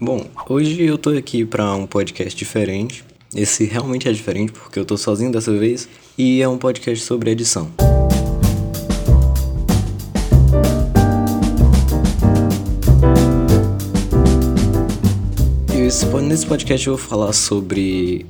Bom, hoje eu tô aqui para um podcast diferente. Esse realmente é diferente porque eu tô sozinho dessa vez e é um podcast sobre edição. Nesse podcast eu vou falar sobre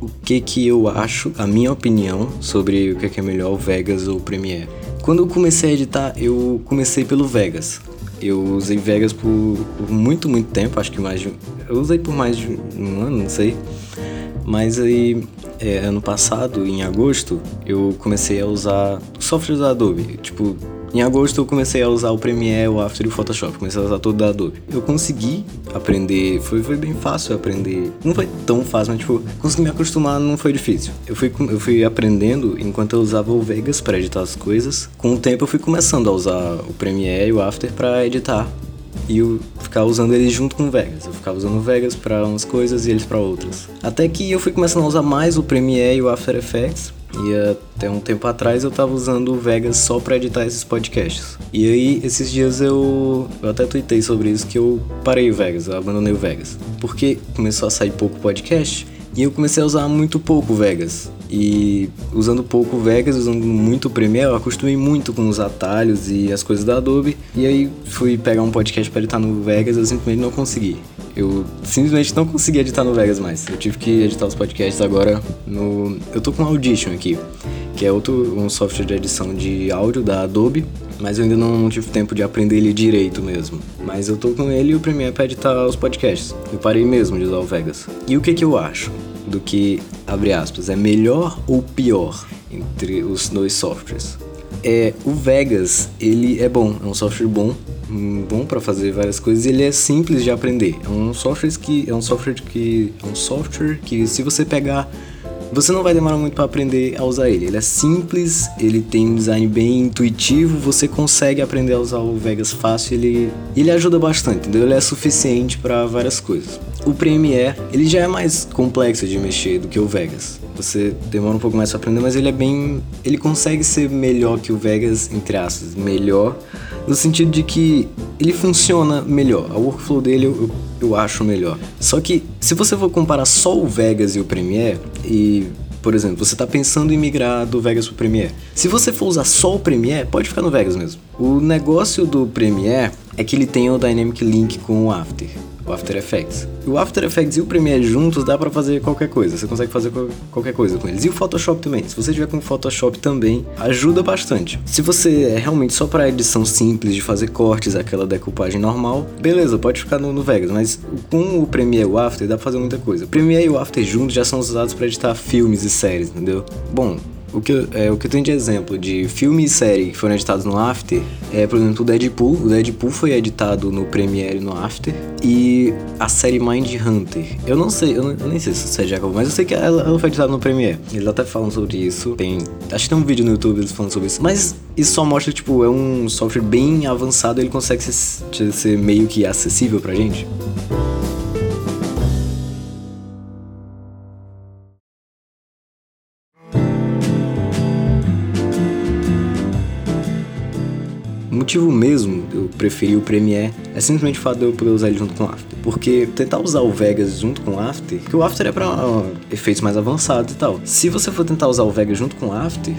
o que que eu acho, a minha opinião sobre o que é melhor, o Vegas ou o Premiere. Quando eu comecei a editar, eu comecei pelo Vegas. Eu usei Vegas por, por, muito, muito tempo, acho que mais de. Eu usei por mais de um ano, não sei. Mas aí, é, ano passado, em agosto, eu comecei a usar softwares da Adobe. Tipo, em agosto eu comecei a usar o Premiere, o After e o Photoshop, comecei a usar tudo da Adobe. Eu consegui aprender, foi, foi bem fácil aprender. Não foi tão fácil, mas tipo, consegui me acostumar, não foi difícil. Eu fui, eu fui aprendendo enquanto eu usava o Vegas para editar as coisas. Com o tempo eu fui começando a usar o Premiere e o After para editar. E eu ficava usando eles junto com o Vegas. Eu ficava usando o Vegas para umas coisas e eles para outras. Até que eu fui começando a usar mais o Premiere e o After Effects e até um tempo atrás eu tava usando o Vegas só para editar esses podcasts. E aí, esses dias eu, eu até tuitei sobre isso que eu parei o Vegas, eu abandonei o Vegas. Porque começou a sair pouco podcast e eu comecei a usar muito pouco Vegas. E usando pouco Vegas, usando muito Premiere, eu acostumei muito com os atalhos e as coisas da Adobe. E aí fui pegar um podcast para editar no Vegas, eu simplesmente não consegui. Eu simplesmente não consegui editar no Vegas mais. Eu tive que editar os podcasts agora no. Eu tô com Audition aqui, que é outro um software de edição de áudio da Adobe, mas eu ainda não tive tempo de aprender ele direito mesmo. Mas eu tô com ele e o Premiere para editar os podcasts. Eu parei mesmo de usar o Vegas. E o que que eu acho do que, abre aspas, é melhor ou pior entre os dois softwares? É, o Vegas, ele é bom, é um software bom, bom para fazer várias coisas e ele é simples de aprender. É um software que é um software que é um software que se você pegar você não vai demorar muito para aprender a usar ele. Ele é simples, ele tem um design bem intuitivo, você consegue aprender a usar o Vegas fácil, ele ele ajuda bastante, entendeu? Ele é suficiente para várias coisas. O Premiere, ele já é mais complexo de mexer do que o Vegas. Você demora um pouco mais para aprender, mas ele é bem, ele consegue ser melhor que o Vegas entre aspas, melhor no sentido de que ele funciona melhor. A workflow dele eu, eu acho melhor. Só que se você for comparar só o Vegas e o Premiere e por exemplo, você está pensando em migrar do Vegas para o Premiere. Se você for usar só o Premiere, pode ficar no Vegas mesmo. O negócio do Premiere é que ele tem o Dynamic Link com o After o After Effects. O After Effects e o Premiere juntos dá para fazer qualquer coisa, você consegue fazer qualquer coisa com eles. E o Photoshop também, se você tiver com o Photoshop também, ajuda bastante. Se você é realmente só para edição simples de fazer cortes, aquela decupagem normal, beleza, pode ficar no, no Vegas, mas com o Premiere e o After dá pra fazer muita coisa. O Premiere e o After juntos já são usados para editar filmes e séries, entendeu? Bom, o que, é, o que eu tenho de exemplo de filme e série que foram editados no After é, por exemplo, o Deadpool. O Deadpool foi editado no Premiere e no After. E a série Mind Hunter. Eu não sei, eu, eu nem sei se você já acabou, mas eu sei que ela, ela foi editada no Premiere. Eles até falam sobre isso. Tem. Acho que tem um vídeo no YouTube eles falando sobre isso. Mas isso só mostra, tipo, é um software bem avançado, ele consegue ser, ser meio que acessível pra gente. Motivo mesmo eu preferir o Premiere é simplesmente o fato de eu poder usar ele junto com o After. Porque tentar usar o Vegas junto com o After, que o After é para uh, efeitos mais avançados e tal. Se você for tentar usar o Vegas junto com o After,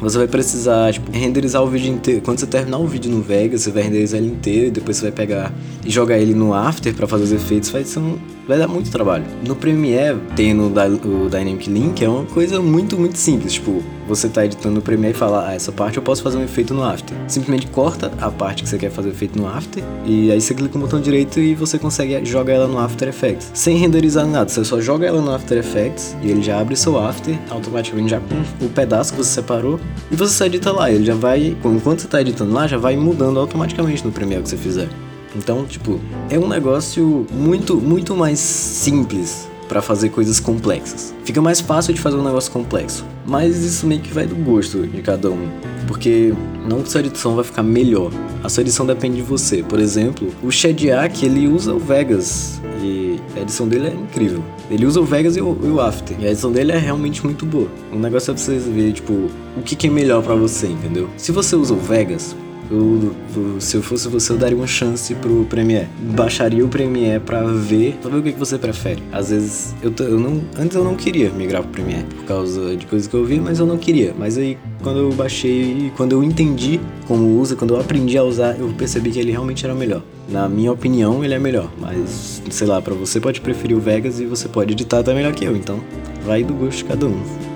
você vai precisar, tipo, renderizar o vídeo inteiro. Quando você terminar o vídeo no Vegas, você vai renderizar ele inteiro, e depois você vai pegar e jogar ele no After para fazer os efeitos. Vai, ser um, vai dar muito trabalho. No Premiere, tendo o Dynamic Link, é uma coisa muito, muito simples. Tipo, você tá editando no Premiere e fala, ah, essa parte eu posso fazer um efeito no After. Simplesmente corta a parte que você quer fazer o efeito no After, e aí você clica no botão direito e você consegue jogar ela no After Effects. Sem renderizar nada, você só joga ela no After Effects, e ele já abre seu After, automaticamente já com o pedaço que você separou, e você só edita lá. Ele já vai, enquanto você tá editando lá, já vai mudando automaticamente no Premiere que você fizer. Então, tipo, é um negócio muito, muito mais simples para fazer coisas complexas. Fica mais fácil de fazer um negócio complexo, mas isso meio que vai do gosto de cada um, porque não que sua edição vai ficar melhor, a sua edição depende de você. Por exemplo, o Shediac ele usa o Vegas e a edição dele é incrível. Ele usa o Vegas e o, e o After, e a edição dele é realmente muito boa. O negócio é pra vocês verem, tipo, o que, que é melhor para você, entendeu? Se você usa o Vegas, Eu, eu, se eu fosse você, eu daria uma chance pro Premiere. Baixaria o Premiere pra ver, pra ver o que, que você prefere. Às vezes, eu, eu não. Antes eu não queria migrar pro Premiere por causa de coisas que eu vi, mas eu não queria. Mas aí, quando eu baixei, quando eu entendi como usa, quando eu aprendi a usar, eu percebi que ele realmente era melhor. Na minha opinião, ele é melhor. Mas, sei lá, para você pode preferir o Vegas e você pode editar até melhor que eu. Então, vai do gosto de cada um.